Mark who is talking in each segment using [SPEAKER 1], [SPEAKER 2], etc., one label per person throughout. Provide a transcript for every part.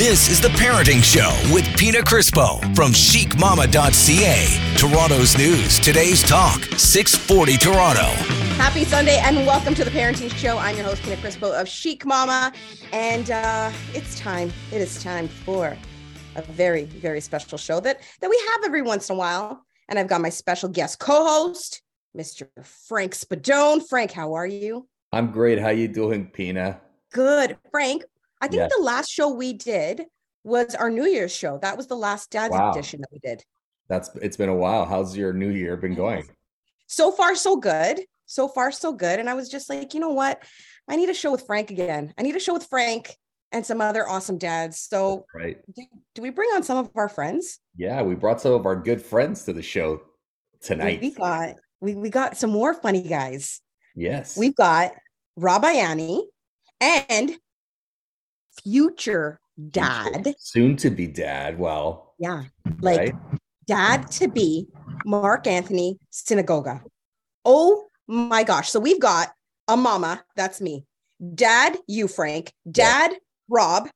[SPEAKER 1] This is The Parenting Show with Pina Crispo from chicmama.ca. Toronto's news, today's talk, 640 Toronto.
[SPEAKER 2] Happy Sunday and welcome to the Parenting Show. I'm your host, Pina Crispo of Chic Mama. And uh, it's time, it is time for a very, very special show that, that we have every once in a while. And I've got my special guest co-host, Mr. Frank Spadone. Frank, how are you?
[SPEAKER 3] I'm great. How you doing, Pina?
[SPEAKER 2] Good. Frank, I think
[SPEAKER 3] Yes.
[SPEAKER 2] the last show we did was our New Year's show. That was the last dad's
[SPEAKER 3] Wow.
[SPEAKER 2] edition that we did.
[SPEAKER 3] That's it's been a while. How's your new year been going?
[SPEAKER 2] So far, so good. So far, so good. And I was just like, you know what? I need a show with Frank again. I need a show with Frank and some other awesome dads. So
[SPEAKER 3] Right.
[SPEAKER 2] do, do we bring on some of our friends?
[SPEAKER 3] Yeah, we brought some of our good friends to the show tonight.
[SPEAKER 2] We got we, we got some more funny guys.
[SPEAKER 3] Yes.
[SPEAKER 2] We've got Rob Ianni and future dad.
[SPEAKER 3] Soon to be dad. Well,
[SPEAKER 2] Yeah. Like
[SPEAKER 3] right?
[SPEAKER 2] dad to be Mark Anthony Sinagoga. Oh my gosh. So we've got a mama, that's me. Dad, you, Frank. Dad, Rob.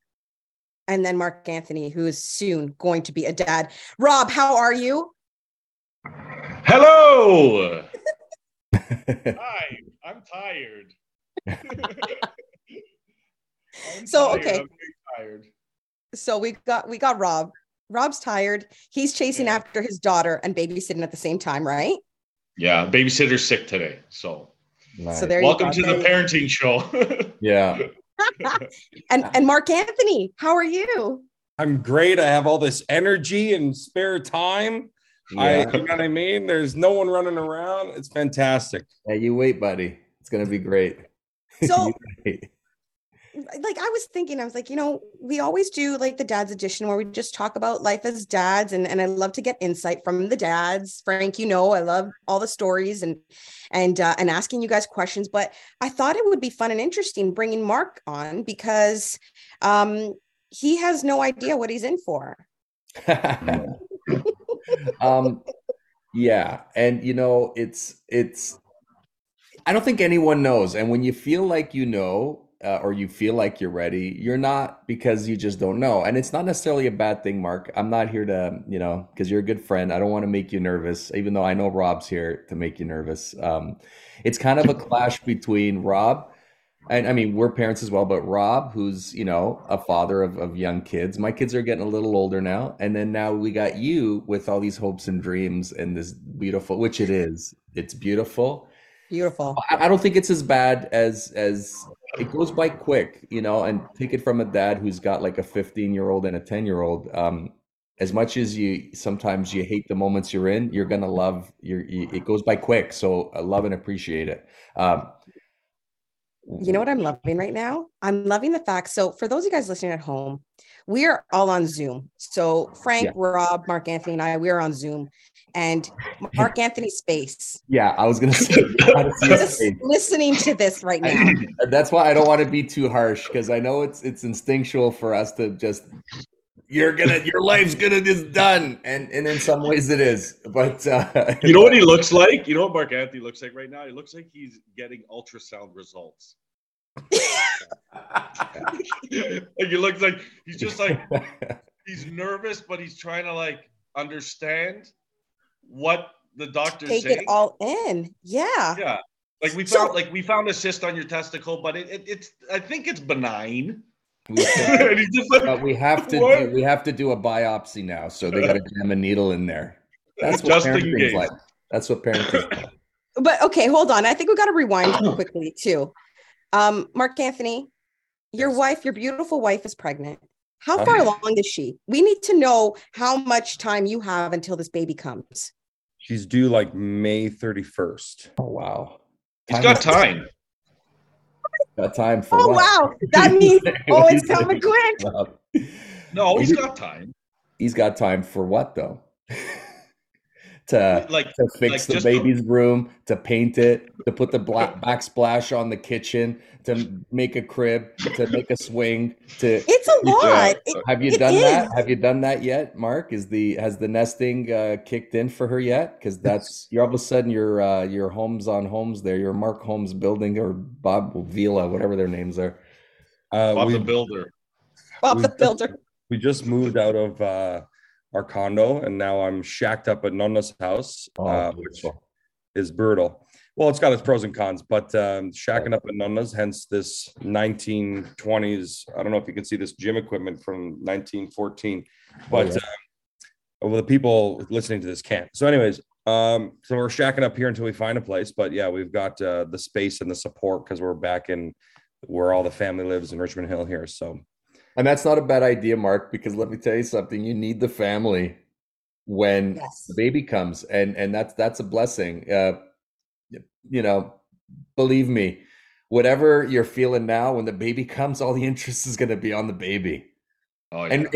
[SPEAKER 2] And then Mark Anthony, who is soon going to be a dad. Rob, how are you?
[SPEAKER 4] Hello. Hi. I'm tired. I'm
[SPEAKER 2] So,
[SPEAKER 4] tired.
[SPEAKER 2] okay.
[SPEAKER 4] Tired.
[SPEAKER 2] So we got we got Rob. Rob's tired. He's chasing
[SPEAKER 4] Yeah.
[SPEAKER 2] after his daughter and babysitting at the same time, right?
[SPEAKER 4] Yeah, babysitter's sick today. So
[SPEAKER 3] Nice.
[SPEAKER 2] So there
[SPEAKER 4] welcome
[SPEAKER 2] you
[SPEAKER 4] to
[SPEAKER 2] go.
[SPEAKER 4] the parenting show.
[SPEAKER 3] yeah.
[SPEAKER 2] and and Mark Anthony, how are you?
[SPEAKER 5] I'm great. I have all this energy and spare time. I, you know what I mean? There's no one running around. It's fantastic.
[SPEAKER 3] Hey, you wait, buddy. It's gonna be great.
[SPEAKER 2] So
[SPEAKER 3] You wait.
[SPEAKER 2] Like I was thinking, I was like, you know, we always do like the dads edition where we just talk about life as dads, and and I love to get insight from the dads. Frank, you know, I love all the stories and and uh, and asking you guys questions. But I thought it would be fun and interesting bringing Mark on because um, he has no idea what he's in for.
[SPEAKER 3] um yeah and you know it's it's i don't think anyone knows and when you feel like you know uh, or you feel like you're ready you're not because you just don't know and it's not necessarily a bad thing mark i'm not here to you know because you're a good friend i don't want to make you nervous even though i know rob's here to make you nervous um it's kind of a clash between rob and I mean, we're parents as well, but Rob, who's, you know, a father of, of young kids, my kids are getting a little older now. And then now we got you with all these hopes and dreams and this beautiful, which it is. It's beautiful.
[SPEAKER 2] Beautiful.
[SPEAKER 3] I, I don't think it's as bad as, as it goes by quick, you know, and take it from a dad who's got like a 15 year old and a 10 year old. Um, as much as you sometimes you hate the moments you're in, you're gonna love your. You, it goes by quick, so I love and appreciate it. Um,
[SPEAKER 2] You know what I'm loving right now? I'm loving the fact. So, for those of you guys listening at home, we are all on Zoom. So, Frank,
[SPEAKER 3] Yeah.
[SPEAKER 2] Rob, Mark Anthony, and I, we are on Zoom. And Mark Anthony's face,
[SPEAKER 3] Yeah, I was gonna say to
[SPEAKER 2] just listening to this right now.
[SPEAKER 3] That's why I don't want to be too harsh because I know it's it's instinctual for us to just you're gonna your life's gonna is done and and in some ways it is but uh
[SPEAKER 4] you know what he looks like? You know what Mark Anthony looks like right now? He looks like he's getting ultrasound results. like he looks like he's just like he's nervous, but he's trying to like understand what the doctor's
[SPEAKER 2] Take
[SPEAKER 4] saying.
[SPEAKER 2] it all in. Yeah.
[SPEAKER 4] Yeah. Like we
[SPEAKER 2] So-
[SPEAKER 4] found like we found a cyst on your testicle, but it, it it's I think it's benign.
[SPEAKER 3] we,
[SPEAKER 4] and he's just like,
[SPEAKER 3] but we have to
[SPEAKER 4] What?
[SPEAKER 3] do, we have to do a biopsy now so they got to jam a needle in there that's what
[SPEAKER 4] Just in
[SPEAKER 3] parenting's like that's what parenting like.
[SPEAKER 2] But okay, hold on. I think we got to rewind quickly too. Um, Mark Anthony, your
[SPEAKER 3] Yes.
[SPEAKER 2] wife, your beautiful wife is pregnant. How far along is she? We need to know how much time you have until this baby comes.
[SPEAKER 5] She's due like May 31st.
[SPEAKER 3] oh wow
[SPEAKER 4] he's got time.
[SPEAKER 3] got time for
[SPEAKER 2] Oh
[SPEAKER 3] what?
[SPEAKER 2] wow, that means oh, it's
[SPEAKER 3] do you
[SPEAKER 2] oh,
[SPEAKER 3] coming
[SPEAKER 2] quick.
[SPEAKER 4] No, he's got time.
[SPEAKER 3] he's got time for what though to
[SPEAKER 4] Like
[SPEAKER 3] to fix
[SPEAKER 4] like,
[SPEAKER 3] the
[SPEAKER 4] just
[SPEAKER 3] baby's room, to paint it, to put the black backsplash on the kitchen, to make a crib, to make a swing. To
[SPEAKER 2] It's a lot. It-
[SPEAKER 3] have you
[SPEAKER 2] it
[SPEAKER 3] done that? Have you done that yet, Mark? Is the has the nesting uh, kicked in for her yet? Because that's you're all of a sudden your uh, your homes on homes there, your Mark Holmes building or Bob Vila, whatever their names are.
[SPEAKER 5] Uh,
[SPEAKER 4] Bob
[SPEAKER 5] we,
[SPEAKER 4] the Builder.
[SPEAKER 2] Bob the
[SPEAKER 5] we've-
[SPEAKER 2] builder.
[SPEAKER 5] we just moved out of uh, our condo, and now I'm shacked up at Nonna's house,
[SPEAKER 3] Oh,
[SPEAKER 5] uh, which is brutal. Well, it's got its pros and cons, but um, shacking up at Nonna's, hence this 1920s. I don't know if you can see this gym equipment from 1914, but
[SPEAKER 3] yeah.
[SPEAKER 5] uh, well, the people listening to this can't. So, anyways, um, so we're shacking up here until we find a place. But yeah, we've got uh, the space and the support because we're back in where all the family lives in Richmond Hill here. So
[SPEAKER 3] And that's not a bad idea, Mark, because let me tell you something. You need the family when
[SPEAKER 2] Yes.
[SPEAKER 3] the baby comes, and and that's that's a blessing. Uh, you know, believe me, whatever you're feeling now, when the baby comes, all the interest is going to be on the baby.
[SPEAKER 4] Oh, yeah.
[SPEAKER 3] And,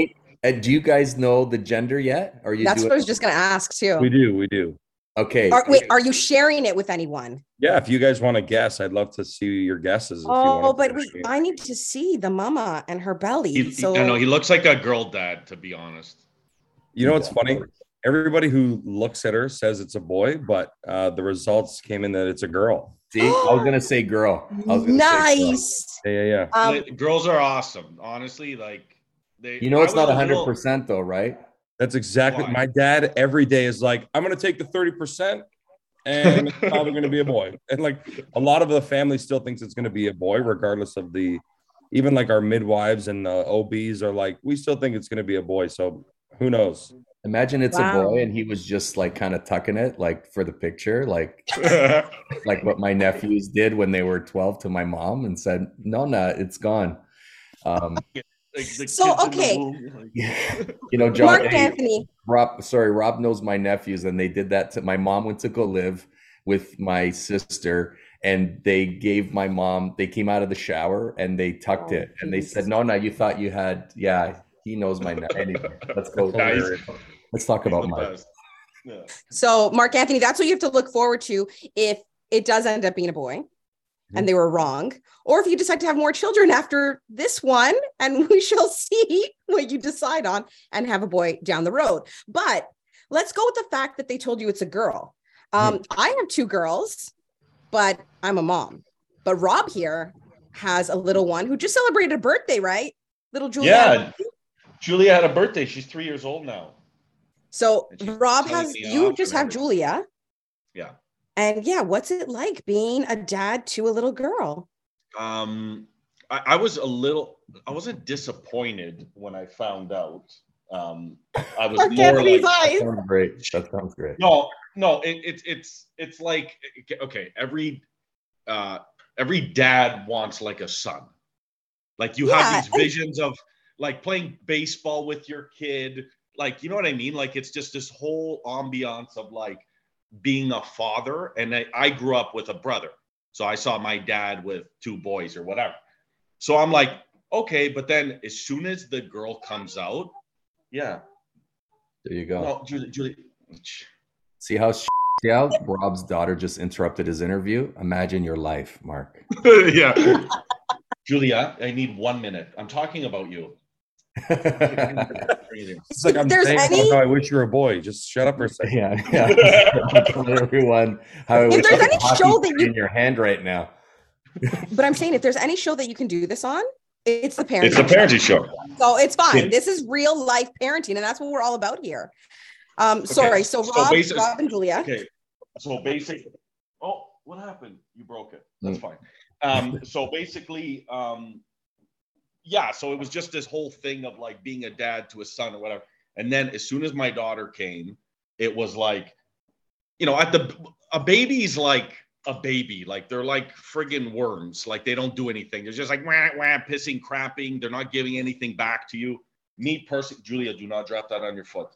[SPEAKER 3] and do you guys know the gender yet? Or you
[SPEAKER 2] That's
[SPEAKER 3] do
[SPEAKER 2] what I was just going to ask too.
[SPEAKER 5] we do, we do.
[SPEAKER 3] Okay.
[SPEAKER 2] Are, wait, are you sharing it with anyone?
[SPEAKER 5] Yeah, if you guys want to guess, I'd love to see your guesses. If
[SPEAKER 2] Oh,
[SPEAKER 5] wanna
[SPEAKER 2] but
[SPEAKER 5] push
[SPEAKER 2] we. I need to see the mama and her belly.
[SPEAKER 4] He,
[SPEAKER 2] so
[SPEAKER 4] I know he looks like a girl dad, to be honest.
[SPEAKER 5] you know what's funny? Everybody who looks at her says it's a boy, but uh, the results came in that it's a girl.
[SPEAKER 3] See, I was gonna say girl. I was gonna say girl.
[SPEAKER 2] nice.
[SPEAKER 5] Yeah, yeah, yeah.
[SPEAKER 2] Um,
[SPEAKER 4] girls are awesome, honestly. Like they,
[SPEAKER 3] You know,
[SPEAKER 4] I
[SPEAKER 3] it's not
[SPEAKER 4] a
[SPEAKER 3] hundred percent though, right?
[SPEAKER 5] That's exactly.
[SPEAKER 4] Why?
[SPEAKER 5] My dad every day is like, "I'm going to take the thirty percent, and it's probably going to be a boy." And like a lot of the family still thinks it's going to be a boy, regardless of the. Even like our midwives and the OBs are like, we still think it's going to be a boy. So who knows?
[SPEAKER 3] Imagine it's a boy and he was just like kind of tucking it, like for the picture, like like what my nephews did when they were 12 to my mom and said, No, no, it's gone. Um,
[SPEAKER 4] Like, the
[SPEAKER 2] So,
[SPEAKER 4] kids in the
[SPEAKER 2] okay.
[SPEAKER 4] like-
[SPEAKER 3] you know, John,
[SPEAKER 2] Mark
[SPEAKER 3] hey,
[SPEAKER 2] Anthony.
[SPEAKER 3] Rob, sorry, Rob knows my nephews, and they did that to my mom. Went to go live with my sister, and they gave my mom. They came out of the shower and they tucked
[SPEAKER 2] Oh,
[SPEAKER 3] it, and they said, "No, no, you thought you had." Yeah, he knows my. Ne- anyway, let's go.
[SPEAKER 4] Nice.
[SPEAKER 3] Let's talk
[SPEAKER 4] He's
[SPEAKER 3] about
[SPEAKER 4] the
[SPEAKER 3] Mark.
[SPEAKER 4] Yeah.
[SPEAKER 2] So, Mark Anthony, that's what you have to look forward to if it does end up being a boy and they were wrong, or if you decide to have more children after this one, and we shall see what you decide on and have a boy down the road. But let's go with the fact that they told you it's a girl. Um, I have two girls, but I'm a mom. But Rob here has a little one who just celebrated a birthday, right? Little Julia.
[SPEAKER 4] Yeah. Julia had a birthday. She's three years old now.
[SPEAKER 2] So Rob has you just have. Julia.
[SPEAKER 4] Yeah.
[SPEAKER 2] And yeah, what's it like being a dad to a little girl?
[SPEAKER 4] Um, I, I was a little. I wasn't disappointed when I found out. Um, I was more like,
[SPEAKER 2] eyes.
[SPEAKER 3] Sounds great. That sounds great.
[SPEAKER 4] no, no. It, it's it's it's like okay. Every uh, every dad wants like a son. Like you
[SPEAKER 2] Yeah,
[SPEAKER 4] have these
[SPEAKER 2] and-
[SPEAKER 4] visions of like playing baseball with your kid. Like you know what I mean? Like it's just this whole ambiance of like being a father. And I, I grew up with a brother, so I saw my dad with two boys or whatever. So I'm like, okay, but then as soon as the girl comes out, yeah,
[SPEAKER 3] There you go.
[SPEAKER 4] no, Julie, Julie.
[SPEAKER 3] See how see how Rob's daughter just interrupted his interview. Imagine your life, Mark.
[SPEAKER 4] yeah. Julia, I need one minute. I'm talking about you.
[SPEAKER 5] It's like I'm
[SPEAKER 2] there's
[SPEAKER 5] saying
[SPEAKER 2] any-
[SPEAKER 5] how I wish you were a boy. Just shut up for a second.
[SPEAKER 3] yeah, yeah. Tell everyone how I
[SPEAKER 2] If
[SPEAKER 3] wish
[SPEAKER 2] there's
[SPEAKER 3] I
[SPEAKER 2] any
[SPEAKER 3] had
[SPEAKER 2] show that
[SPEAKER 3] stick
[SPEAKER 2] you-
[SPEAKER 3] in your hand right now.
[SPEAKER 2] But I'm saying if there's any show that you can do this on, it's the parenting.
[SPEAKER 4] It's the parenting show.
[SPEAKER 2] So it's fine.
[SPEAKER 4] Yeah.
[SPEAKER 2] This is real life parenting, and that's what we're all about here. Um, sorry. So
[SPEAKER 4] so
[SPEAKER 2] Rob,
[SPEAKER 4] basi-
[SPEAKER 2] Rob and Julia.
[SPEAKER 4] Okay. So basically, oh, what happened? You broke it. That's
[SPEAKER 3] Mm.
[SPEAKER 4] fine. Um, so basically, um, yeah. So it was just this whole thing of like being a dad to a son or whatever. And then as soon as my daughter came, it was like, you know, at the a baby's like a baby. Like they're like friggin' worms. Like they don't do anything. They're just like wah, wah, pissing, crapping. They're not giving anything back to you. Me personally, Julia, do not drop that on your foot.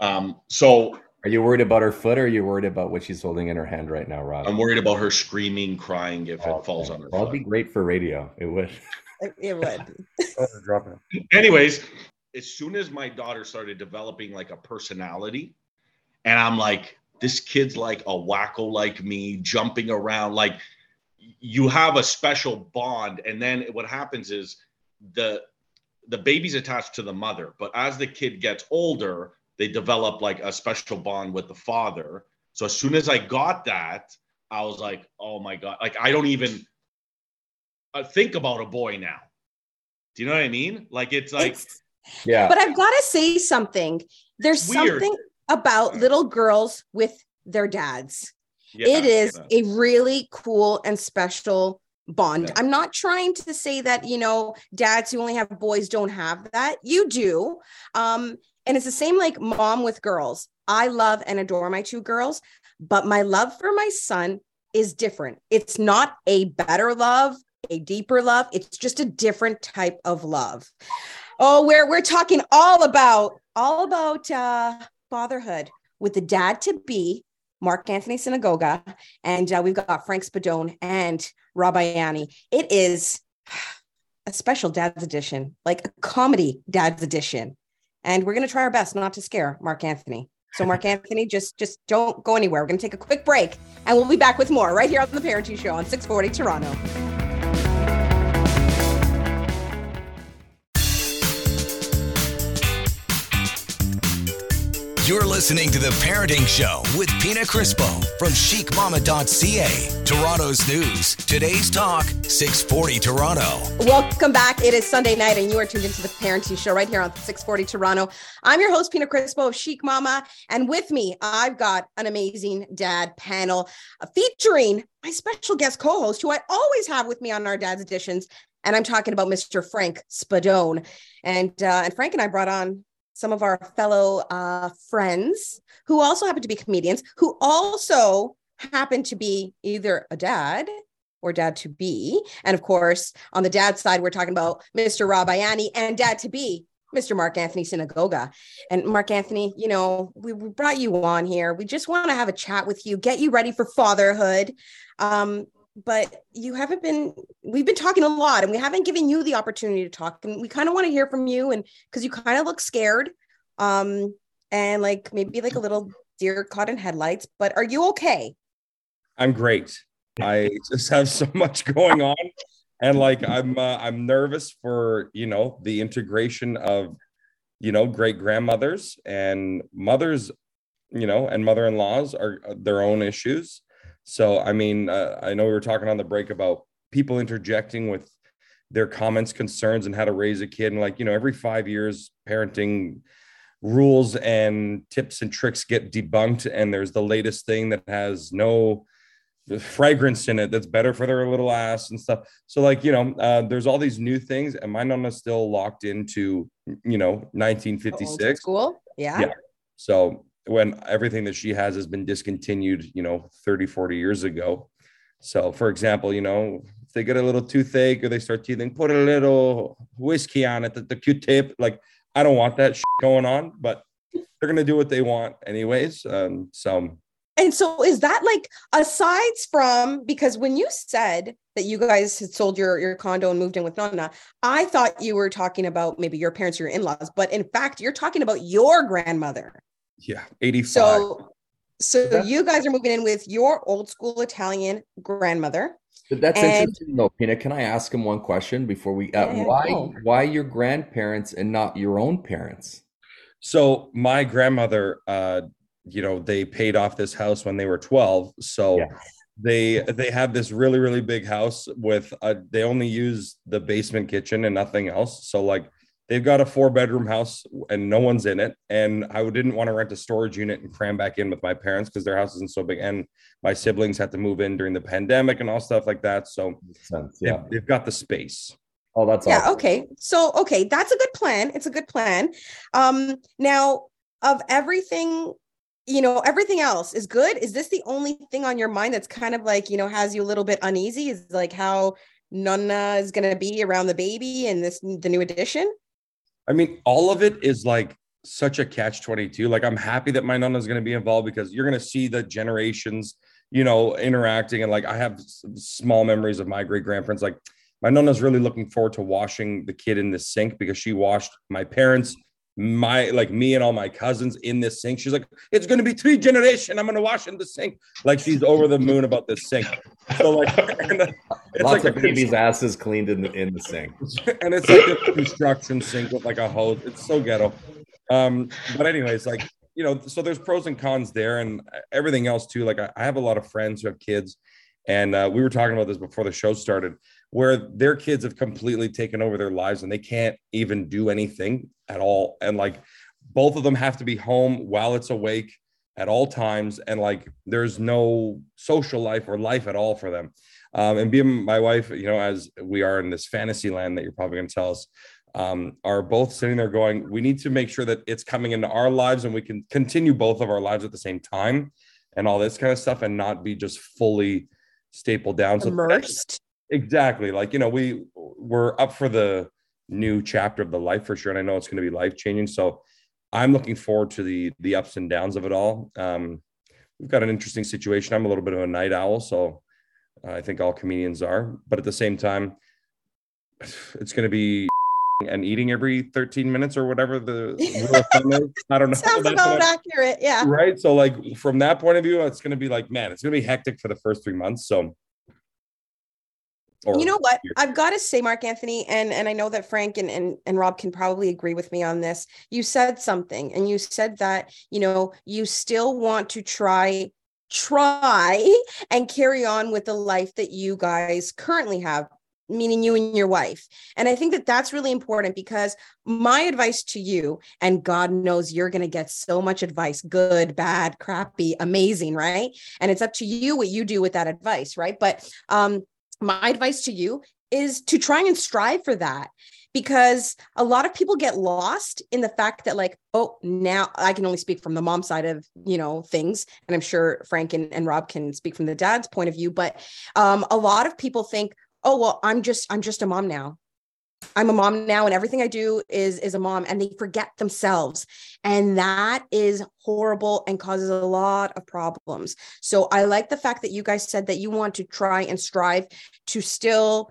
[SPEAKER 4] Um, so
[SPEAKER 3] Are you worried about her foot or are you worried about what she's holding in her hand right now, Rob?
[SPEAKER 4] I'm worried about her screaming, crying if
[SPEAKER 3] Oh,
[SPEAKER 4] it falls on her
[SPEAKER 3] Well, it'd be great for radio. It would.
[SPEAKER 2] It, it would.
[SPEAKER 4] Anyways, as soon as my daughter started developing like a personality, and I'm like, this kid's like a wacko like me, jumping around. Like you have a special bond, and then what happens is the the baby's attached to the mother, but as the kid gets older, they develop like a special bond with the father. So as soon as I got that, I was like, oh my god, like I don't even uh, think about a boy now. Do you know what I mean? Like it's like
[SPEAKER 2] It's-
[SPEAKER 3] Yeah.
[SPEAKER 2] But I've got to say something. There's
[SPEAKER 4] Weird.
[SPEAKER 2] something about little girls with their dads.
[SPEAKER 4] Yeah,
[SPEAKER 2] it is
[SPEAKER 4] yeah.
[SPEAKER 2] a really cool and special bond.
[SPEAKER 3] Yeah.
[SPEAKER 2] I'm not trying to say that, you know, dads who only have boys don't have that. You do. Um, and it's the same like mom with girls. I love and adore my two girls, but my love for my son is different. It's not a better love, a deeper love. It's just a different type of love. Oh, we're we're talking all about all about uh fatherhood with the dad to be Mark Anthony Sinagoga, and uh, we've got Frank Spadone and Rob Ianni. It is a special dad's edition, like a comedy dad's edition. And we're going to try our best not to scare Mark Anthony. So, Mark Anthony, just just don't go anywhere. We're going to take a quick break, and we'll be back with more right here on the Parenting Show on 640 Toronto.
[SPEAKER 1] You're listening to The Parenting Show with Pina Crispo from chicmama.ca. Toronto's news. Today's talk, 640 Toronto.
[SPEAKER 2] Welcome back. It is Sunday night, and you are tuned into the Parenting Show right here on 640 Toronto. I'm your host, Pina Crispo of Chic Mama, and with me, I've got an amazing dad panel uh, featuring my special guest co-host, who I always have with me on our Dad's Editions, and I'm talking about Mr. Frank Spadone. And uh, and Frank and I brought on some of our fellow uh, friends who also happen to be comedians, who also happen to be either a dad or dad to be. And of course, on the dad side, we're talking about Mr. Rob Ianni and dad to be, Mr. Mark Anthony Sinagoga. And Mark Anthony, you know, we, we brought you on here. We just want to have a chat with you, get you ready for fatherhood. Um, but you haven't been we've been talking a lot and we haven't given you the opportunity to talk and we kind of want to hear from you and because you kind of look scared um and like maybe like a little deer caught in headlights but are you okay
[SPEAKER 5] I'm great. I just have so much going on, and like I'm uh, I'm nervous for you know the integration of you know great grandmothers and mothers, you know, and mother in laws are uh, their own issues. So I mean, uh, I know we were talking on the break about people interjecting with their comments, concerns, and how to raise a kid, and like you know, every five years, parenting rules and tips and tricks get debunked. And there's the latest thing that has no fragrance in it that's better for their little ass and stuff. So like you know uh, there's all these new things. And my nonna's still locked into you know
[SPEAKER 2] Old
[SPEAKER 5] 1956
[SPEAKER 2] school? Yeah,
[SPEAKER 5] Yeah. so when everything that she has has been discontinued you know 30 40 years ago so for example you know if they get a little toothache or they start teething put a little whiskey on it the, the q-tip like i don't want that going on but they're gonna do what they want anyways um so
[SPEAKER 2] And so is that like aside from because when you said that you guys had sold your your condo and moved in with Nonna, I thought you were talking about maybe your parents or your in-laws, but in fact you're talking about your grandmother.
[SPEAKER 5] Yeah 85
[SPEAKER 2] So so
[SPEAKER 3] That's-
[SPEAKER 2] you guys are moving in with your old school Italian grandmother.
[SPEAKER 3] But that's
[SPEAKER 2] And-
[SPEAKER 3] interesting though, Pina. Can I ask him one question before we uh,
[SPEAKER 2] Yeah, yeah,
[SPEAKER 3] why
[SPEAKER 2] go.
[SPEAKER 3] why your grandparents and not your own parents?
[SPEAKER 5] So my grandmother, uh, you know, they paid off this house when they were 12. So
[SPEAKER 3] Yeah.
[SPEAKER 5] they they have this really, really big house with uh they only use the basement kitchen and nothing else. So like they've got a four bedroom house and no one's in it. And I didn't want to rent a storage unit and cram back in with my parents because their house isn't so big. And my siblings had to move in during the pandemic and all stuff like that. So
[SPEAKER 3] Makes sense.
[SPEAKER 5] they've,
[SPEAKER 3] Yeah.
[SPEAKER 5] they've got the space.
[SPEAKER 3] Oh, that's
[SPEAKER 2] Yeah,
[SPEAKER 3] awesome.
[SPEAKER 2] okay. So okay, that's a good plan. It's a good plan. Um now of everything you know everything else is good is this the only thing on your mind that's kind of like you know has you a little bit uneasy is like how nonna is going to be around the baby and this the new addition
[SPEAKER 5] I mean, all of it is like such a catch 22. Like, I'm happy that my nonna is going to be involved because you're going to see the generations, you know, interacting. And like, I have small memories of my great grandparents. Like, my nonna's really looking forward to washing the kid in the sink because she washed my parents, my like me and all my cousins in this sink. She's like, it's going to be three generation. I'm going to wash in the sink. Like, she's over the moon about this sink. So, like, and, uh, it's
[SPEAKER 3] Lots
[SPEAKER 5] like
[SPEAKER 3] of babies' asses cleaned in the in the sink.
[SPEAKER 5] and it's like a construction sink with like a hose. It's so ghetto. Um, but anyways, like you know, so there's pros and cons there, and everything else too. Like I, I have a lot of friends who have kids, and uh, we were talking about this before the show started. Where their kids have completely taken over their lives and they can't even do anything at all. And like both of them have to be home while it's awake at all times. And like there's no social life or life at all for them. Um, and being my wife, you know, as we are in this fantasy land that you're probably going to tell us, um, are both sitting there going, we need to make sure that it's coming into our lives and we can continue both of our lives at the same time and all this kind of stuff and not be just fully stapled down.
[SPEAKER 2] So immersed.
[SPEAKER 5] Exactly. Like, you know, we we're up for the new chapter of the life for sure. And I know it's going to be life changing. So I'm looking forward to the the ups and downs of it all. Um, we've got an interesting situation. I'm a little bit of a night owl, so I think all comedians are. But at the same time, it's going to be and eating every 13 minutes or whatever the I don't know.
[SPEAKER 2] Sounds about accurate. Yeah.
[SPEAKER 5] Right. So, like, from that point of view, it's going to be like, man, it's going to be hectic for the first three months. So,
[SPEAKER 2] or you know what? I've got to say, Mark Anthony, and and I know that Frank and, and and Rob can probably agree with me on this. You said something, and you said that you know you still want to try try and carry on with the life that you guys currently have meaning you and your wife. And I think that that's really important because my advice to you, and God knows you're going to get so much advice good, bad, crappy, amazing, right? And it's up to you what you do with that advice, right? But um, my advice to you is to try and strive for that because a lot of people get lost in the fact that like oh now i can only speak from the mom side of you know things. And i'm sure frank and, and rob can speak from the dad's point of view. But um, a lot of people think oh well i'm just i'm just a mom now i'm a mom now and everything i do is is a mom and they forget themselves. And that is horrible and causes a lot of problems. So i like the fact that you guys said that you want to try and strive to still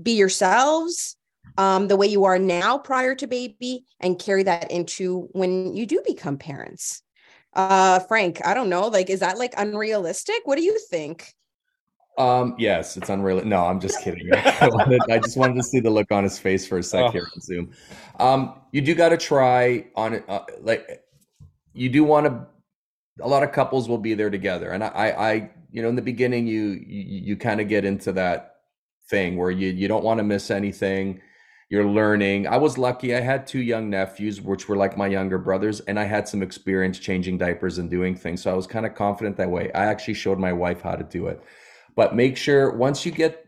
[SPEAKER 2] be yourselves um, the way you are now prior to baby and carry that into when you do become parents. Uh frank i don't know like is that like unrealistic? What do you think
[SPEAKER 3] um, yes, it's unreal. No, I'm just kidding. I, wanted, I, just wanted to see the look on his face for a sec oh. here on Zoom. Um, you do got to try on it. Uh, like you do want to, a lot of couples will be there together. And I, I, you know, in the beginning, you, you, you kind of get into that thing where you, you don't want to miss anything. You're learning. I was lucky. I had two young nephews, which were like my younger brothers, and I had some experience changing diapers and doing things. So I was kind of confident that way. I actually showed my wife how to do it but make sure once you get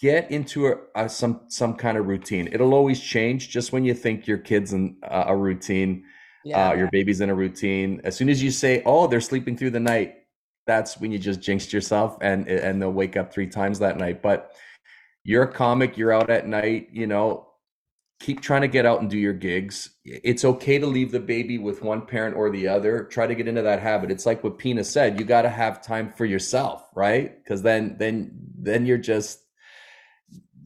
[SPEAKER 3] get into a, a, some some kind of routine it'll always change just when you think your kids in uh, a routine yeah. uh, your baby's in a routine as soon as you say oh they're sleeping through the night that's when you just jinxed yourself and and they'll wake up three times that night but you're a comic you're out at night you know keep trying to get out and do your gigs. It's okay to leave the baby with one parent or the other. Try to get into that habit. It's like what Pina said, you got to have time for yourself, right? Cuz then then then you're just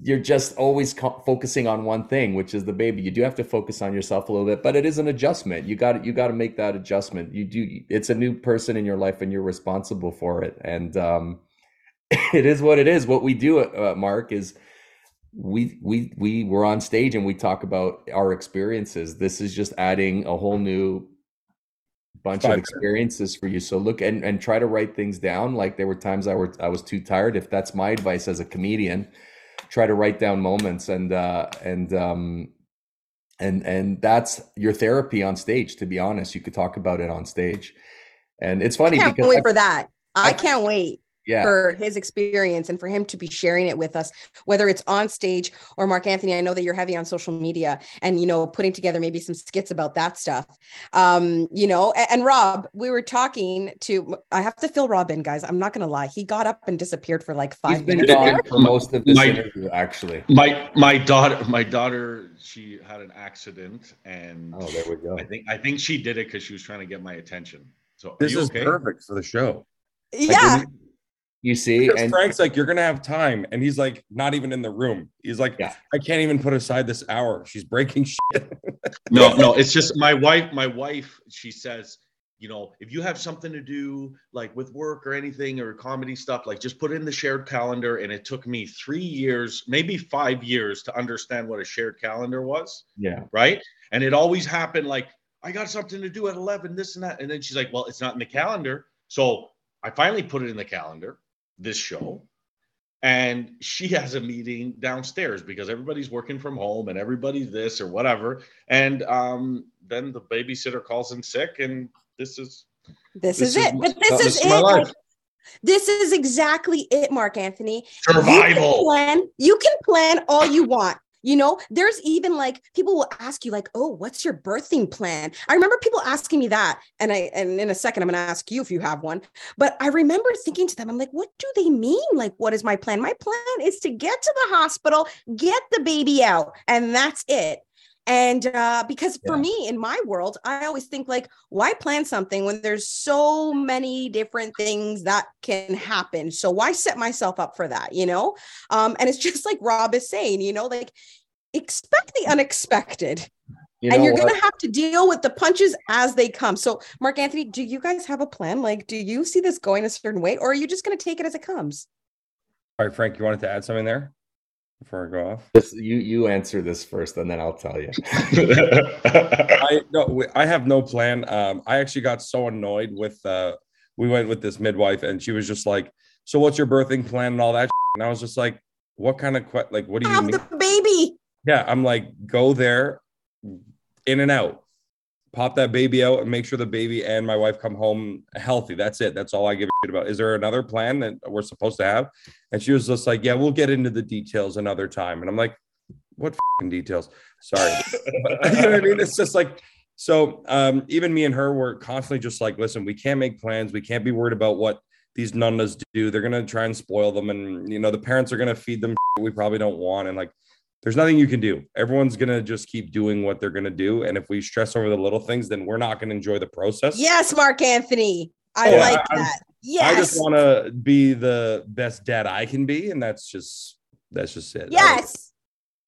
[SPEAKER 3] you're just always co- focusing on one thing, which is the baby. You do have to focus on yourself a little bit, but it is an adjustment. You got you got to make that adjustment. You do it's a new person in your life and you're responsible for it. And um it is what it is. What we do uh, Mark is we we we were on stage and we talk about our experiences. This is just adding a whole new bunch of experiences for you. So look and and try to write things down. Like there were times i were i was too tired. If that's my advice as a comedian try to write down moments and uh and um and and that's your therapy on stage to be honest. You could talk about it on stage. And it's funny
[SPEAKER 2] I can't
[SPEAKER 3] because
[SPEAKER 2] wait I, for that. I, I can't wait yeah. for his experience and for him to be sharing it with us whether it's on stage or mark anthony i know that you're heavy on social media and you know putting together maybe some skits about that stuff. Um you know and, and rob we were talking to i have to fill rob in guys. I'm not gonna lie. He got up and disappeared for like five
[SPEAKER 3] He's been minutes. gone for most of this my, interview actually.
[SPEAKER 4] my my daughter my daughter she had an accident and
[SPEAKER 3] oh there we go.
[SPEAKER 4] I think i think she did it because she was trying to get my attention. So
[SPEAKER 5] this is okay? perfect for the show.
[SPEAKER 2] Yeah.
[SPEAKER 3] like, you see,
[SPEAKER 5] because and Frank's like, "You're gonna have time," and he's like, not even in the room. He's like, yeah. "I can't even put aside this hour. She's breaking shit."
[SPEAKER 4] no, no, it's just my wife. My wife, she says, you know, if you have something to do like with work or anything or comedy stuff, like just put it in the shared calendar. And it took me three years, maybe five years, to understand what a shared calendar was.
[SPEAKER 3] Yeah.
[SPEAKER 4] Right. And it always happened like, I got something to do at 11, this and that. And then she's like, well, it's not in the calendar. So I finally put it in the calendar this show. and she has a meeting downstairs because everybody's working from home and everybody's this or whatever. And um, then the babysitter calls in sick, and this is
[SPEAKER 2] this, this is, is, it. But this,
[SPEAKER 4] this
[SPEAKER 2] is, is it. Life. This is exactly it, Mark Anthony.
[SPEAKER 4] Survival.
[SPEAKER 2] You can plan, you can plan all you want. You know, there's even like people will ask you, like, oh, what's your birthing plan? I remember people asking me that. And I and in a second, I'm gonna ask you if you have one. But I remember thinking to them, I'm like, what do they mean? Like, what is my plan? My plan is to get to the hospital, get the baby out, and that's it. And uh, because for me in my world, I always think like, why plan something when there's so many different things that can happen? So why set myself up for that, you know? Um, and it's just like Rob is saying, you know, like expect the unexpected. You know and you're going to have to deal with the punches as they come. So, Mark Anthony, do you guys have a plan? Like, do you see this going a certain way, or are you just going to take it as it comes?
[SPEAKER 5] All right, Frank, you wanted to add something there? Before I go off?
[SPEAKER 3] This, you you answer this first, and then I'll tell you.
[SPEAKER 5] I no, I have no plan. Um, I actually got so annoyed with. Uh, we went with this midwife, and she was just like, "So what's your birthing plan and all that?" And I was just like, "What kind of que- like? What do you
[SPEAKER 2] have
[SPEAKER 5] mean?
[SPEAKER 2] the baby?"
[SPEAKER 5] Yeah, I'm like, go there, in and out pop that baby out and make sure the baby and my wife come home healthy. That's it. That's all I give a shit about. Is there another plan that we're supposed to have? And she was just like, Yeah, we'll get into the details another time. And I'm like, What details? Sorry. but, you know what I mean? It's just like, so um, even me and her were constantly just like, listen, we can't make plans. We can't be worried about what these nonnas do. They're gonna try and spoil them, and you know the parents are gonna feed them we probably don't want. And like, there's nothing you can do. Everyone's going to just keep doing what they're going to do. And if we stress over the little things, then we're not going to enjoy the process.
[SPEAKER 2] Yes, Mark Anthony. I like I, that. Yes.
[SPEAKER 5] I just want to be the best dad I can be. And that's just, that's just it.
[SPEAKER 2] Yes.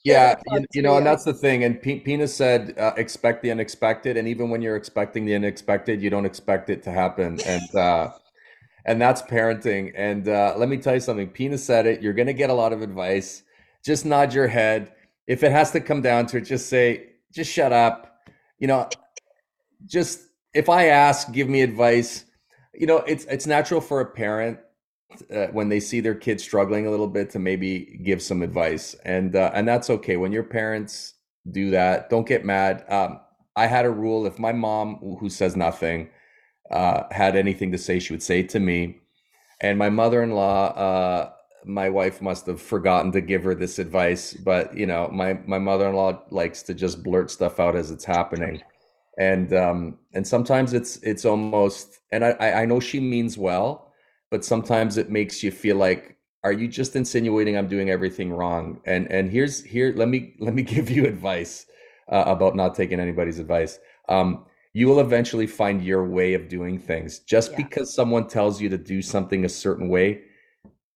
[SPEAKER 3] Yeah, you, you, know, and that's the thing. And P- Pina said, uh, expect the unexpected. And even when you're expecting the unexpected, you don't expect it to happen. And, uh, and that's parenting. And uh, let me tell you something. Pina said it. You're going to get a lot of advice just nod your head. If it has to come down to it, just say, just shut up. You know, just if I ask, give me advice. You know, it's it's natural for a parent uh, when they see their kid struggling a little bit to maybe give some advice, and uh, and that's okay. When your parents do that, don't get mad. Um, I had a rule: if my mom, who says nothing, uh, had anything to say, she would say it to me. And my mother-in-law, uh, my wife must have forgotten to give her this advice but you know my my mother-in-law likes to just blurt stuff out as it's happening. And um and sometimes it's it's almost and i i know she means well but sometimes it makes you feel like are you just insinuating i'm doing everything wrong? And and here's here let me let me give you advice uh, about not taking anybody's advice. Um you will eventually find your way of doing things. Just yeah. because someone tells you to do something a certain way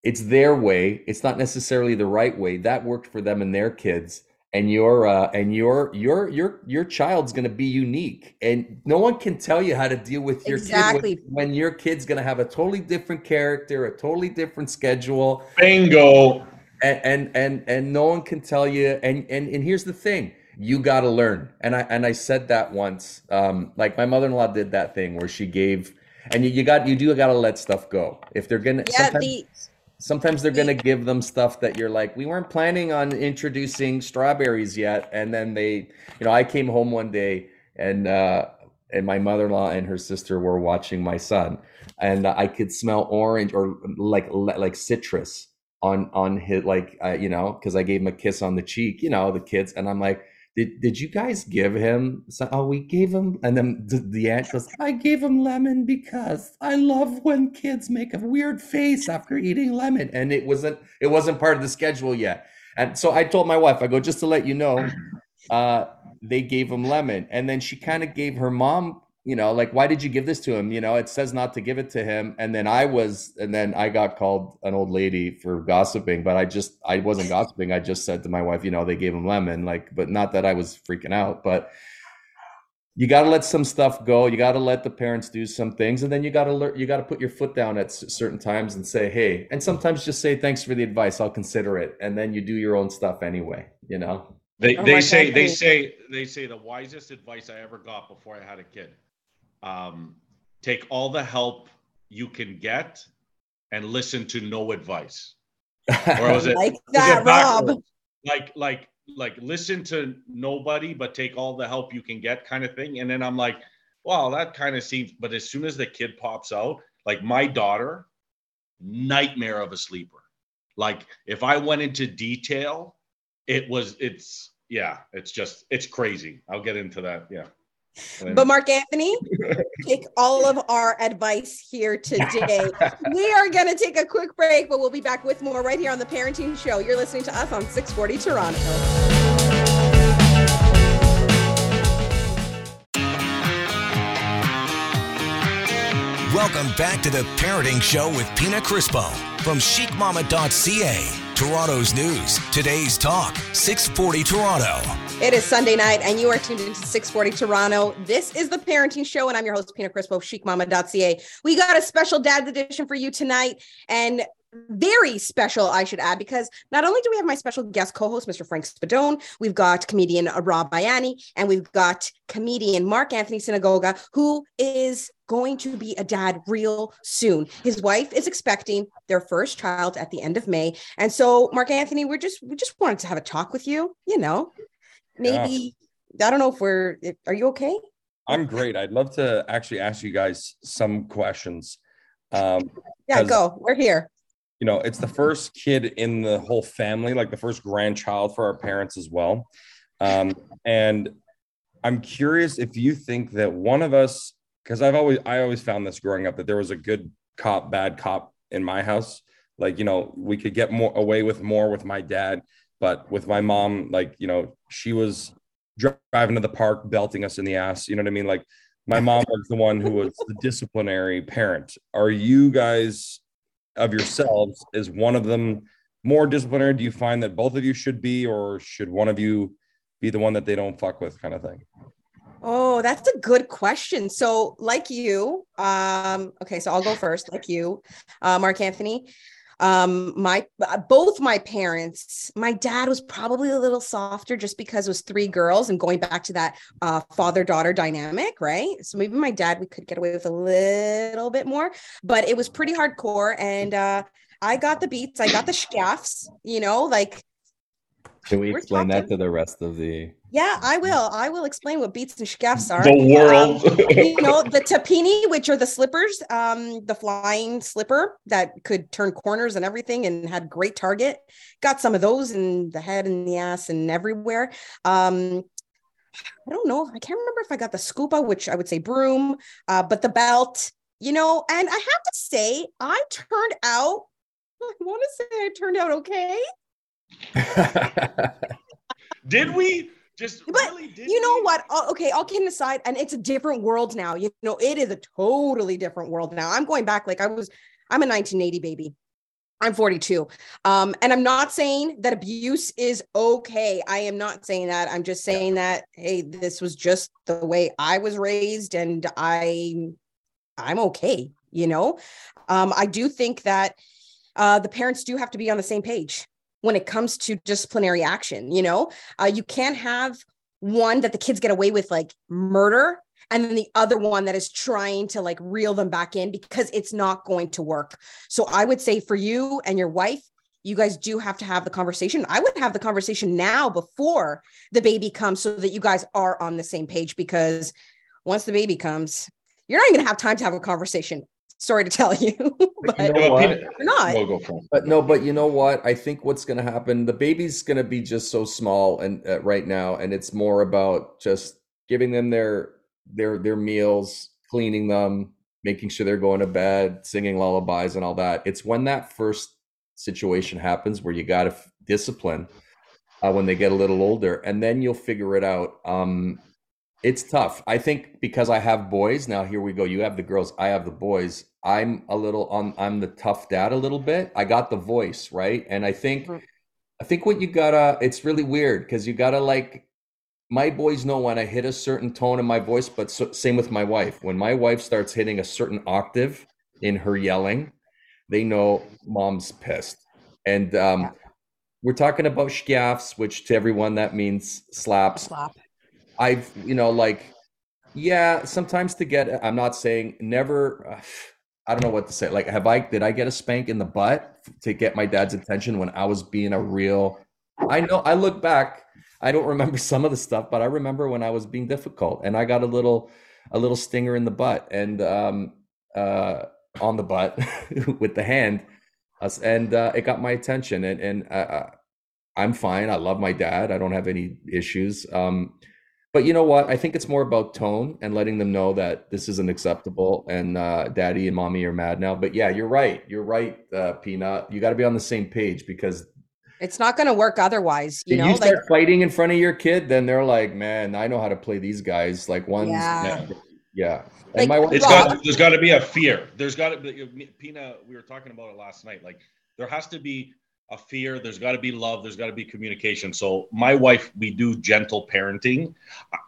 [SPEAKER 3] it's their way. It's not necessarily the right way. That worked for them and their kids. And your uh, and your your your your child's going to be unique. And no one can tell you how to deal with your exactly. kid when, when your kid's going to have a totally different character a totally different schedule.
[SPEAKER 4] Bingo.
[SPEAKER 3] And and and, and no one can tell you and and and here's the thing. You got to learn. And i and i said that once. Um like my mother-in-law did that thing where she gave and you, you got you do got to let stuff go. If they're gonna
[SPEAKER 2] yeah the
[SPEAKER 3] sometimes they're going to give them stuff that you're like we weren't planning on introducing strawberries yet. And then they you know i came home one day and uh and my mother-in-law and her sister were watching my son and i could smell orange or like like citrus on on his like uh, you know because i gave him a kiss on the cheek you know the kids and i'm like did, did you guys give him so, oh we gave him and then the, the aunt goes i gave him lemon because i love when kids make a weird face after eating lemon. And it wasn't it wasn't part of the schedule yet. And so i told my wife i go just to let you know uh, they gave him lemon. And then she kind of gave her mom you know, like, why did you give this to him? You know, it says not to give it to him. And then I was, and then I got called an old lady for gossiping, but I just, I wasn't gossiping. I just said to my wife, you know, they gave him lemon, like, but not that I was freaking out, but you got to let some stuff go. You got to let the parents do some things. And then you got to learn, you got to put your foot down at certain times and say, hey, and sometimes just say, thanks for the advice. I'll consider it. And then you do your own stuff anyway, you know?
[SPEAKER 4] They, oh they say, they say, they say the wisest advice I ever got before I had a kid um, take all the help you can get and listen to no advice. or was it
[SPEAKER 2] like that,
[SPEAKER 4] it
[SPEAKER 2] Rob.
[SPEAKER 4] Like like like listen to nobody but take all the help you can get kind of thing. And then I'm like, wow, that kind of seems. But as soon as the kid pops out, like my daughter, nightmare of a sleeper. Like if I went into detail, it was it's yeah, it's just it's crazy. I'll get into that. Yeah.
[SPEAKER 2] But Mark Anthony, take all of our advice here today. we are going to take a quick break, but we'll be back with more right here on the Parenting Show. You're listening to us on 640 Toronto.
[SPEAKER 1] Welcome back to the Parenting Show with Pina Crispo from chicmama.ca. Toronto's news, today's talk, 640 Toronto.
[SPEAKER 2] It is Sunday night, and you are tuned into 640 Toronto. This is the Parenting Show, and I'm your host, Pina Crispo chicmama.ca. We got a special dad's edition for you tonight, and very special, I should add, because not only do we have my special guest co-host, Mr. Frank Spadone, we've got comedian Rob Ianni, and we've got comedian Mark Anthony Sinagoga, who is going to be a dad real soon. His wife is expecting their first child at the end of May, and so Mark Anthony, we're just we just wanted to have a talk with you. You know, maybe I don't know if we're. Are you okay?
[SPEAKER 5] I'm great. I'd love to actually ask you guys some questions. Um,
[SPEAKER 2] Yeah, go. We're here.
[SPEAKER 5] you know, it's the first kid in the whole family, like the first grandchild for our parents as well. Um, and I'm curious if you think that one of us, because I've always I always found this growing up that there was a good cop, bad cop in my house. Like, you know, we could get more away with more with my dad, but with my mom, like, you know, she was driving to the park, belting us in the ass. You know what I mean? Like, my mom was the one who was the disciplinary parent. Are you guys of yourselves is one of them more disciplinary do you find that both of you should be or should one of you be the one that they don't fuck with kind of thing
[SPEAKER 2] Oh, that's a good question. So, like you, um, okay, so I'll go first. Like you, uh, Mark Anthony, um, my uh, both my parents. My dad was probably a little softer just because it was three girls, and going back to that uh, father daughter dynamic, right? So maybe my dad we could get away with a little bit more, but it was pretty hardcore, and uh, I got the beats, I got the scaffs, you know, like
[SPEAKER 3] Can we explain that to the rest of the?
[SPEAKER 2] Yeah, I will, I will explain what beats and scaffs are.
[SPEAKER 4] the
[SPEAKER 2] Um,
[SPEAKER 4] world.
[SPEAKER 2] you know the tapini which are the slippers um the flying slipper that could turn corners and everything and had great target. Got some of those in the head and the ass and everywhere. Um i don't know. I can't remember if i got the scopa which i would say broom uh but the belt you know and i have to say i turned out i want to say i turned out okay.
[SPEAKER 4] Did we just
[SPEAKER 2] But
[SPEAKER 4] really did
[SPEAKER 2] you know what? Okay, all kidding aside, and it's a different world now. You know, it is a totally different world now. I'm going back like I was. I'm a 1980 baby. I'm 42. Um, and I'm not saying that abuse is okay. I am not saying that. I'm just saying that hey, this was just the way I was raised, and I, I'm okay. You know, um, I do think that uh, the parents do have to be on the same page when it comes to disciplinary action. You know, uh, you can't have one that the kids get away with like murder and then the other one that is trying to like reel them back in because it's not going to work. So I would say for you and your wife, you guys do have to have the conversation. I would have the conversation now before the baby comes so that you guys are on the same page because once the baby comes, you're not even gonna have time to have a conversation. Sorry to tell you, but
[SPEAKER 3] You know
[SPEAKER 4] Yeah, but
[SPEAKER 3] what?
[SPEAKER 4] Peter-
[SPEAKER 2] you're not.
[SPEAKER 4] We'll go.
[SPEAKER 3] But no, but you know what? I think what's going to happen, the baby's going to be just so small and uh, right now, and it's more about just giving them their their their meals, cleaning them, making sure they're going to bed, singing lullabies, and all that. It's when that first situation happens where you got to f- discipline uh, when they get a little older, and then you'll figure it out. Um, it's tough. I think because I have boys now. Here we go. You have the girls. I have the boys. I'm a little on. I'm the tough dad a little bit. I got the voice right, and I think,
[SPEAKER 2] Mhm.
[SPEAKER 3] I think what you gotta. It's really weird because you gotta like. My boys know when I hit a certain tone in my voice, but so, same with my wife. When my wife starts hitting a certain octave in her yelling, they know mom's pissed. And um, we're talking about scaffs, which to everyone that means slaps.
[SPEAKER 2] Slap.
[SPEAKER 3] I've, you know, like, yeah, sometimes to get, I'm not saying never, uh, I don't know what to say. Like, have I did I get a spank in the butt to get my dad's attention when I was being a real? I know. I look back. I don't remember some of the stuff, but I remember when I was being difficult, and I got a little, a little stinger in the butt, and um, uh, on the butt with the hand, and uh, it got my attention, and and uh, uh, I'm fine. I love my dad. I don't have any issues. Um, but you know what? I think it's more about tone and letting them know that this isn't acceptable and uh, daddy and mommy are mad now. But yeah, you're right. You're right, uh, Peanut. You got to be on the same page because
[SPEAKER 2] it's not going to work otherwise. You
[SPEAKER 3] if
[SPEAKER 2] know,
[SPEAKER 3] you start
[SPEAKER 2] like,
[SPEAKER 3] fighting in front of your kid, then they're like, man, I know how to play these guys. Like one's,
[SPEAKER 2] Yeah.
[SPEAKER 3] yeah.
[SPEAKER 2] Like,
[SPEAKER 3] And my wife-
[SPEAKER 4] It's got there's got to be a fear. There's got to be Pina. We were talking about it last night. Like there has to be a fear. There's got to be love. There's got to be communication. So my wife, we do gentle parenting.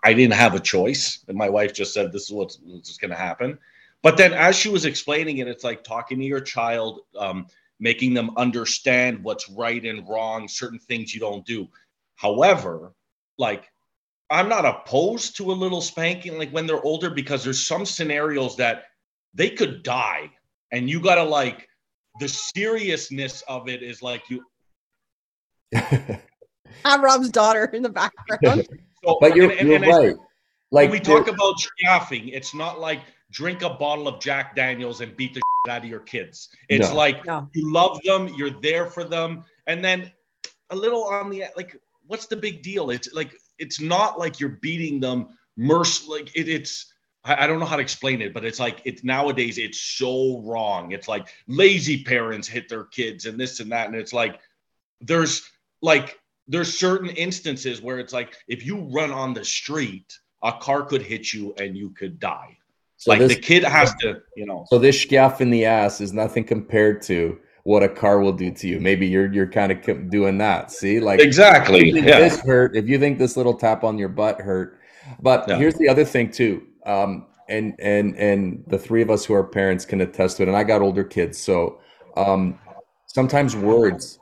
[SPEAKER 4] I- didn't have a choice, and my wife just said this is what's, what's going to happen. But then, as she was explaining it, it's like talking to your child, um, making them understand what's right and wrong, certain things you don't do. However, like I'm not opposed to a little spanking like when they're older because there's some scenarios that they could die and you got to like the seriousness of it is like you
[SPEAKER 2] have Rob's daughter in the background.
[SPEAKER 4] so,
[SPEAKER 3] but you're,
[SPEAKER 4] and- and-
[SPEAKER 3] you're
[SPEAKER 4] and I-
[SPEAKER 3] right. Like
[SPEAKER 4] when we talk about staffing, it's not like drink a bottle of Jack Daniels and beat the shit out of your kids. It's
[SPEAKER 3] No.
[SPEAKER 4] like
[SPEAKER 2] No.
[SPEAKER 4] you love them, you're there for them, and then a little on the like, what's the big deal? It's like it's not like you're beating them merc like it, it's I, I don't know how to explain it, but it's like it's nowadays it's so wrong. It's like lazy parents hit their kids and this and that, and it's like there's like there's certain instances where it's like if you run on the street, a car could hit you and you could die.
[SPEAKER 3] so
[SPEAKER 4] like
[SPEAKER 3] this,
[SPEAKER 4] the kid has to, you know.
[SPEAKER 3] so this scaff in the ass is nothing compared to what a car will do to you. Maybe you're you're kind of doing that. See, like
[SPEAKER 4] Exactly.
[SPEAKER 3] if you think
[SPEAKER 4] Yeah.
[SPEAKER 3] this hurt, if you think this little tap on your butt hurt, but
[SPEAKER 4] Yeah.
[SPEAKER 3] here's the other thing too. Um, and and and the three of us who are parents can attest to it. And I got older kids, so um, sometimes words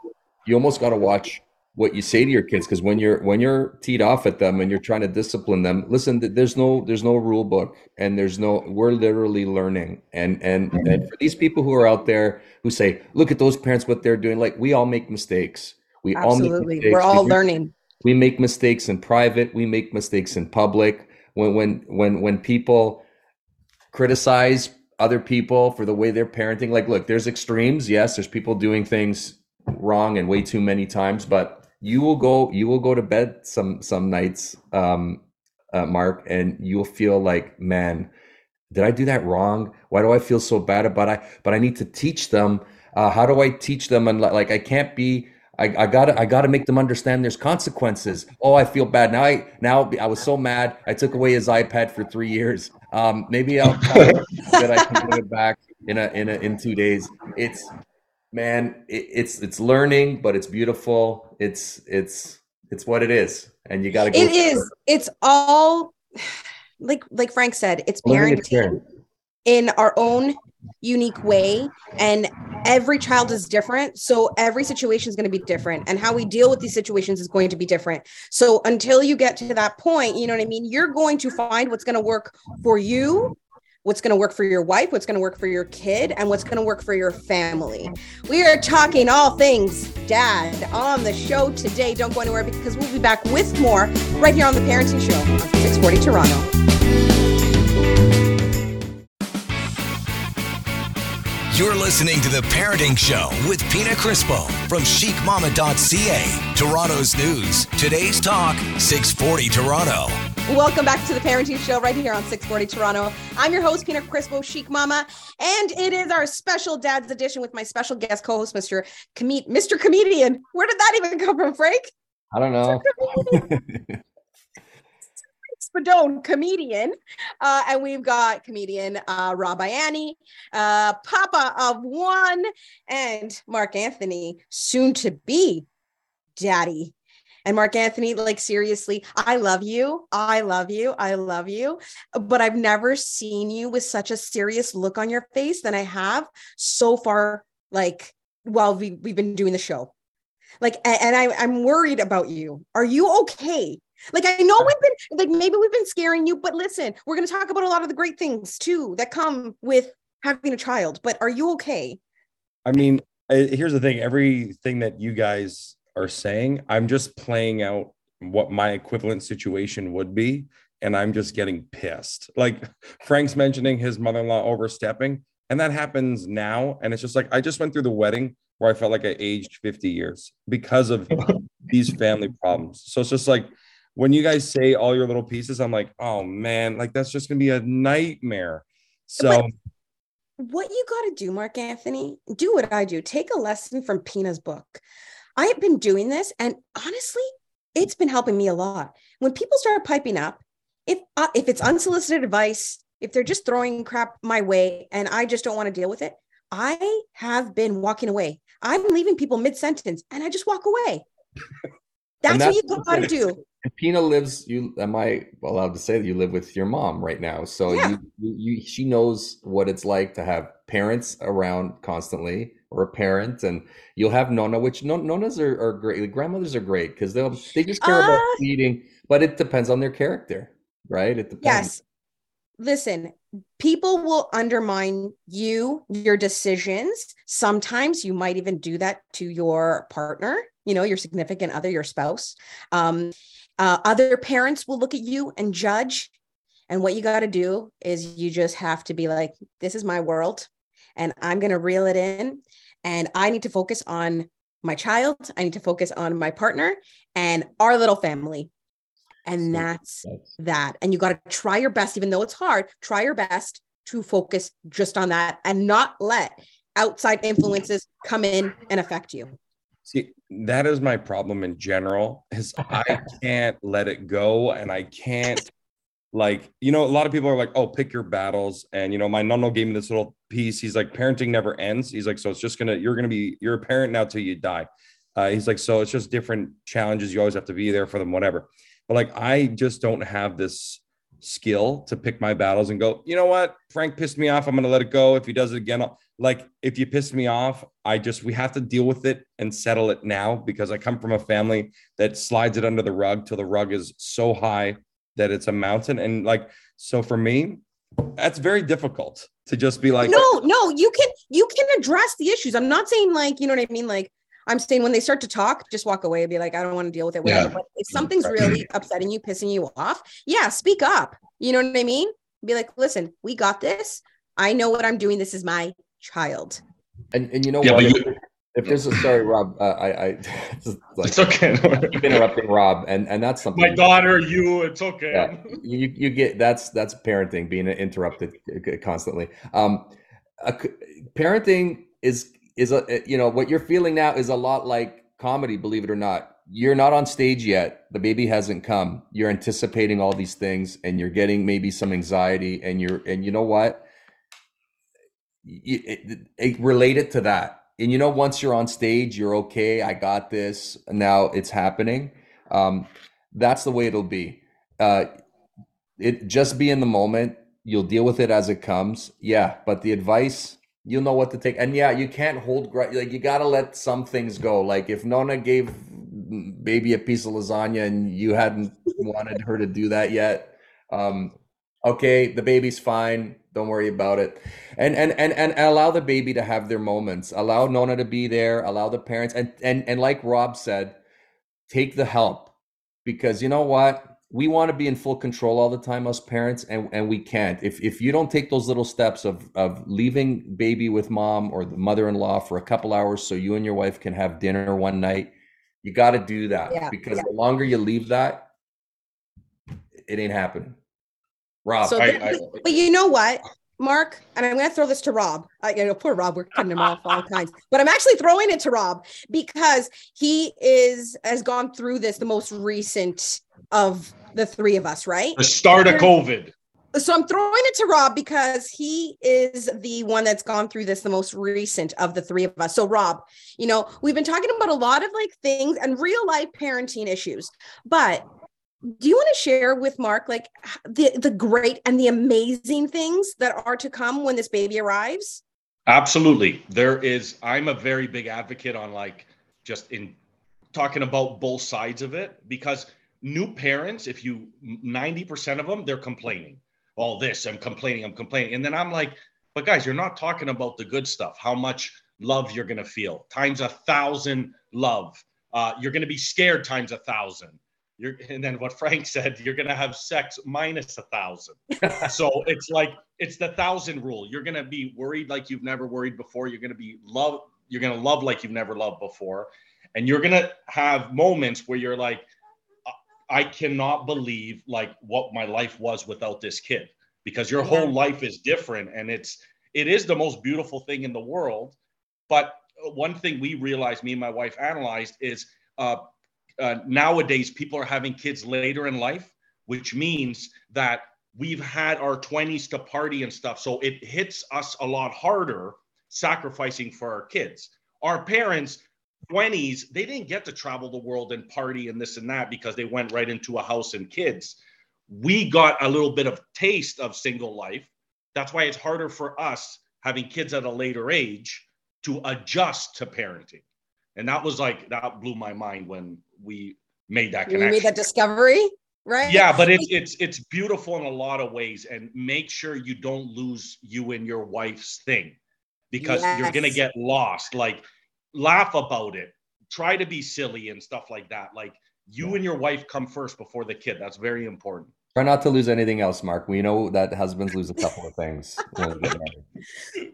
[SPEAKER 3] you almost got to watch what you say to your kids because when you're when you're teed off at them and you're trying to discipline them listen there's no there's no rule book and there's no we're literally learning and and and for these people who are out there who say look at those parents what they're doing like we all make mistakes we all make mistakes.
[SPEAKER 2] We're all
[SPEAKER 3] We-
[SPEAKER 2] learning.
[SPEAKER 3] we make mistakes in private we make mistakes in public when when when when people criticize other people for the way they're parenting like look there's extremes yes there's people doing things wrong and way too many times but you will go you will go to bed some some nights um uh, mark and you'll feel like man did i do that wrong? Why do i feel so bad about i but i need to teach them uh, how do i teach them? And like i can't be I, I gotta I gotta make them understand there's consequences. Oh, I feel bad now. I now I was so mad. I took away his iPad for three years. Um, maybe I'll tell him that I can give it back in a in a in two days. It's man, it, it's it's learning, but it's beautiful. It's it's it's what it is, and you gotta go.
[SPEAKER 2] It is. It's all like like Frank said, it's parenting in our own unique way and every child is different so every situation is going to be different and how we deal with these situations is going to be different. So until you get to that point you know what i mean? You're going to find what's going to work for you what's going to work for your wife what's going to work for your kid and what's going to work for your family. We are talking all things dad on the show today. Don't go anywhere because we'll be back with more right here on the parenting show on 640 toronto
[SPEAKER 1] You're listening to The Parenting Show with Pina Crispo from chicmama.ca. Toronto's news. Today's talk, 640 Toronto.
[SPEAKER 2] Welcome back to the Parenting Show right here on 640 Toronto. I'm your host, Pina Crispo, Chic Mama, and it is our special Dad's Edition with my special guest co-host, Mr. Com- Mr. Comedian. Where did that even come from, Frank?
[SPEAKER 3] I don't know.
[SPEAKER 2] Spadone, comedian. Uh, and we've got comedian uh, Rob Ianni, uh, Papa of One, and Marc Anthony, soon to be daddy. And Marc Anthony, like seriously, I love you. I love you. I love you. But I've never seen you with such a serious look on your face than I have so far, like while we, we've been doing the show. Like, and I, I'm worried about you. Are you okay? Like, I know we've been, like, maybe we've been scaring you, but listen, we're going to talk about a lot of the great things too that come with having a child, but are you okay?
[SPEAKER 5] I mean, here's the thing everything that you guys are saying, I'm just playing out what my equivalent situation would be. And I'm just getting pissed. Like Frank's mentioning his mother in law overstepping, and that happens now. And it's just like, I just went through the wedding where I felt like I aged 50 years because of these family problems. So it's just like, when you guys say all your little pieces, I'm like, oh man, like that's just gonna be a nightmare. So but
[SPEAKER 2] what you got to do, Marc Anthony, do what I do. Take a lesson from Pina's book. I have been doing this, and honestly, it's been helping me a lot. When people start piping up, if uh, if it's unsolicited advice, if they're just throwing crap my way, and I just don't want to deal with it, I have been walking away. I'm leaving people mid sentence, and I just walk away. That's, that's what you got to do.
[SPEAKER 3] Pina lives. You am I allowed to say that you live with your mom right now? So yeah. you, you, you, she knows what it's like to have parents around constantly, or a parent, and you'll have Nonna, which Nonnas are, are great. The grandmothers are great because they'll they just care uh, about feeding, but it depends on their character, right? It depends.
[SPEAKER 2] Yes. Listen, people will undermine you, your decisions. Sometimes you might even do that to your partner you know your significant other your spouse um, uh, other parents will look at you and judge. And what you got to do is you just have to be like, this is my world and I'm going to reel it in. And I need to focus on my child. I need to focus on my partner and our little family. And that's that. And you got to try your best, even though it's hard, try your best to focus just on that and not let outside influences come in and affect you.
[SPEAKER 5] See, that is my problem in general is I can't let it go and I can't like you know a lot of people are like oh pick your battles and you know my nonno gave me this little piece he's like parenting never ends he's like so it's just gonna you're gonna be you're a parent now till you die uh, he's like so it's just different challenges you always have to be there for them whatever but like i just don't have this skill to pick my battles and go you know what? Frank pissed me off. I'm gonna let it go. If he does it again I'll, like if you piss me off i just we have to deal with it and settle it now because i come from a family that slides it under the rug till the rug is so high that it's a mountain. And like so for me that's very difficult to just be like
[SPEAKER 2] no no you can you can address the issues. I'm not saying like you know what i mean? Like i'm saying when they start to talk just walk away and be like i don't want to deal with it whatever yeah. but if something's really upsetting you pissing you off yeah speak up you know what i mean be like listen we got this i know what i'm doing this is my child.
[SPEAKER 3] And and you know yeah, what? You, if there's a sorry, Rob, uh, I I
[SPEAKER 4] like, it's okay.
[SPEAKER 3] keep interrupting Rob, and and that's something.
[SPEAKER 4] My daughter, you, it's okay. Yeah,
[SPEAKER 3] you you get that's that's parenting being interrupted constantly. Um, parenting is is a you know what you're feeling now is a lot like comedy. Believe it or not, you're not on stage yet. The baby hasn't come. You're anticipating all these things, and you're getting maybe some anxiety, and you're and you know what it, it, related to that. And you know, once you're on stage, you're okay. I got this. Now it's happening. Um, that's the way it'll be. Uh, it just be in the moment. You'll deal with it as it comes. Yeah, but the advice you'll know what to take. And yeah, you can't hold like you got to let some things go. Like if Nonna gave baby a piece of lasagna and you hadn't wanted her to do that yet, um, okay, the baby's fine. Don't worry about it. And and and and allow the baby to have their moments. Allow Nonna to be there. Allow the parents and and and like Rob said, take the help because you know what we want to be in full control all the time us parents and, and we can't if, if you don't take those little steps of, of leaving baby with mom or the mother-in-law for a couple hours so you and your wife can have dinner one night you got to do that yeah, because yeah. the longer you leave that it ain't happening Rob.
[SPEAKER 2] So, I, I, but you know what, Marc, and I'm going to throw this to Rob. I, you know, poor Rob, we're cutting him off all kinds, but I'm actually throwing it to Rob because he is has gone through this the most recent of the three of us, right?
[SPEAKER 4] The start of COVID.
[SPEAKER 2] So I'm throwing it to Rob because he is the one that's gone through this the most recent of the three of us. So Rob, you know, we've been talking about a lot of like things and real life parenting issues, but do you want to share with Marc like the the great and the amazing things that are to come when this baby arrives?
[SPEAKER 4] Absolutely. There is I'm a very big advocate on like just in talking about both sides of it because new parents if you 90% of them they're complaining all this I'm complaining I'm complaining and then I'm like But guys, you're not talking about the good stuff. How much love you're gonna feel times a thousand love. Uh, you're gonna be scared times a thousand. You're, and then what Frank said, you're gonna have sex minus a thousand. so it's like it's the thousand rule. You're gonna be worried like you've never worried before. You're gonna be love. You're gonna love like you've never loved before, and you're gonna have moments where you're like, I cannot believe like what my life was without this kid because your whole life is different and it's it is the most beautiful thing in the world. But one thing we realized, me and my wife analyzed, is uh, uh, nowadays people are having kids later in life, which means that we've had our 20s to party and stuff. So it hits us a lot harder sacrificing for our kids. Our parents, 20s, they didn't get to travel the world and party and this and that because they went right into a house and kids. We got a little bit of taste of single life. That's why it's harder for us having kids at a later age to adjust to parenting. And that was like, that blew my mind when we made that connection.
[SPEAKER 2] We made that discovery, right?
[SPEAKER 4] Yeah, but it's it's it's beautiful in a lot of ways. And make sure you don't lose you and your wife's thing because yes. you're gonna get lost. Like laugh about it, try to be silly and stuff like that. Like you and your wife come first before the kid. That's very important.
[SPEAKER 3] Try not to lose anything else, Marc. We know that husbands lose a couple of things. but,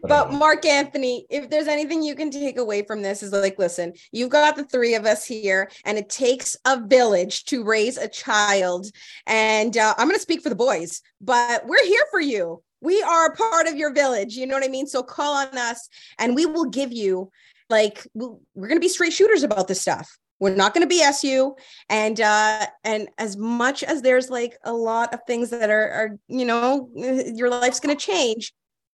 [SPEAKER 2] but Marc Anthony, if there's anything you can take away from this, is like, listen, you've got the three of us here, and it takes a village to raise a child. And uh, I'm going to speak for the boys, but we're here for you. We are part of your village. You know what I mean? So call on us, and we will give you like we're going to be straight shooters about this stuff we're not going to BS you. And uh, and as much as there's like a lot of things that are, are you know, your life's going to change,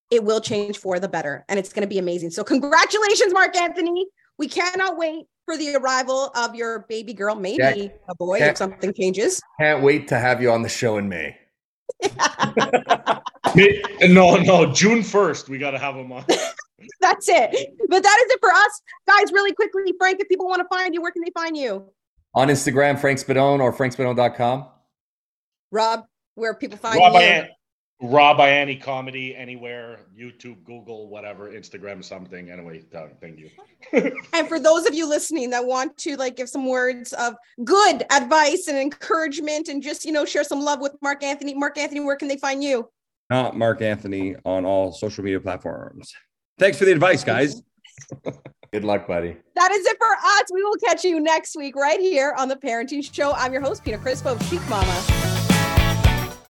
[SPEAKER 2] it will change for the better, and it's going to be amazing. So congratulations, Marc Anthony. We cannot wait for the arrival of your baby girl, maybe a boy if something changes.
[SPEAKER 3] Can't wait to have you on the show in May.
[SPEAKER 4] No, no, June 1st, we got to have him on.
[SPEAKER 2] That's it. But that is it for us. Guys, really quickly, Frank, if people want to find you, where can they find you?
[SPEAKER 3] On Instagram, Frank Spadone or frankspadone.com.
[SPEAKER 2] Rob, where people find
[SPEAKER 4] Rob
[SPEAKER 2] you?
[SPEAKER 4] Ian, Rob Ianni comedy anywhere, YouTube, Google, whatever, Instagram, something. Anyway, thank you.
[SPEAKER 2] and for those of you listening that want to like give some words of good advice and encouragement and just, you know, share some love with Marc Anthony. Marc Anthony, where can they find you?
[SPEAKER 5] Not Marc Anthony on all social media platforms. Thanks for the advice, guys.
[SPEAKER 3] Good luck, buddy.
[SPEAKER 2] That is it for us. We will catch you next week right here on the Parenting Show. I'm your host, Pina Crispo, Chic Mama.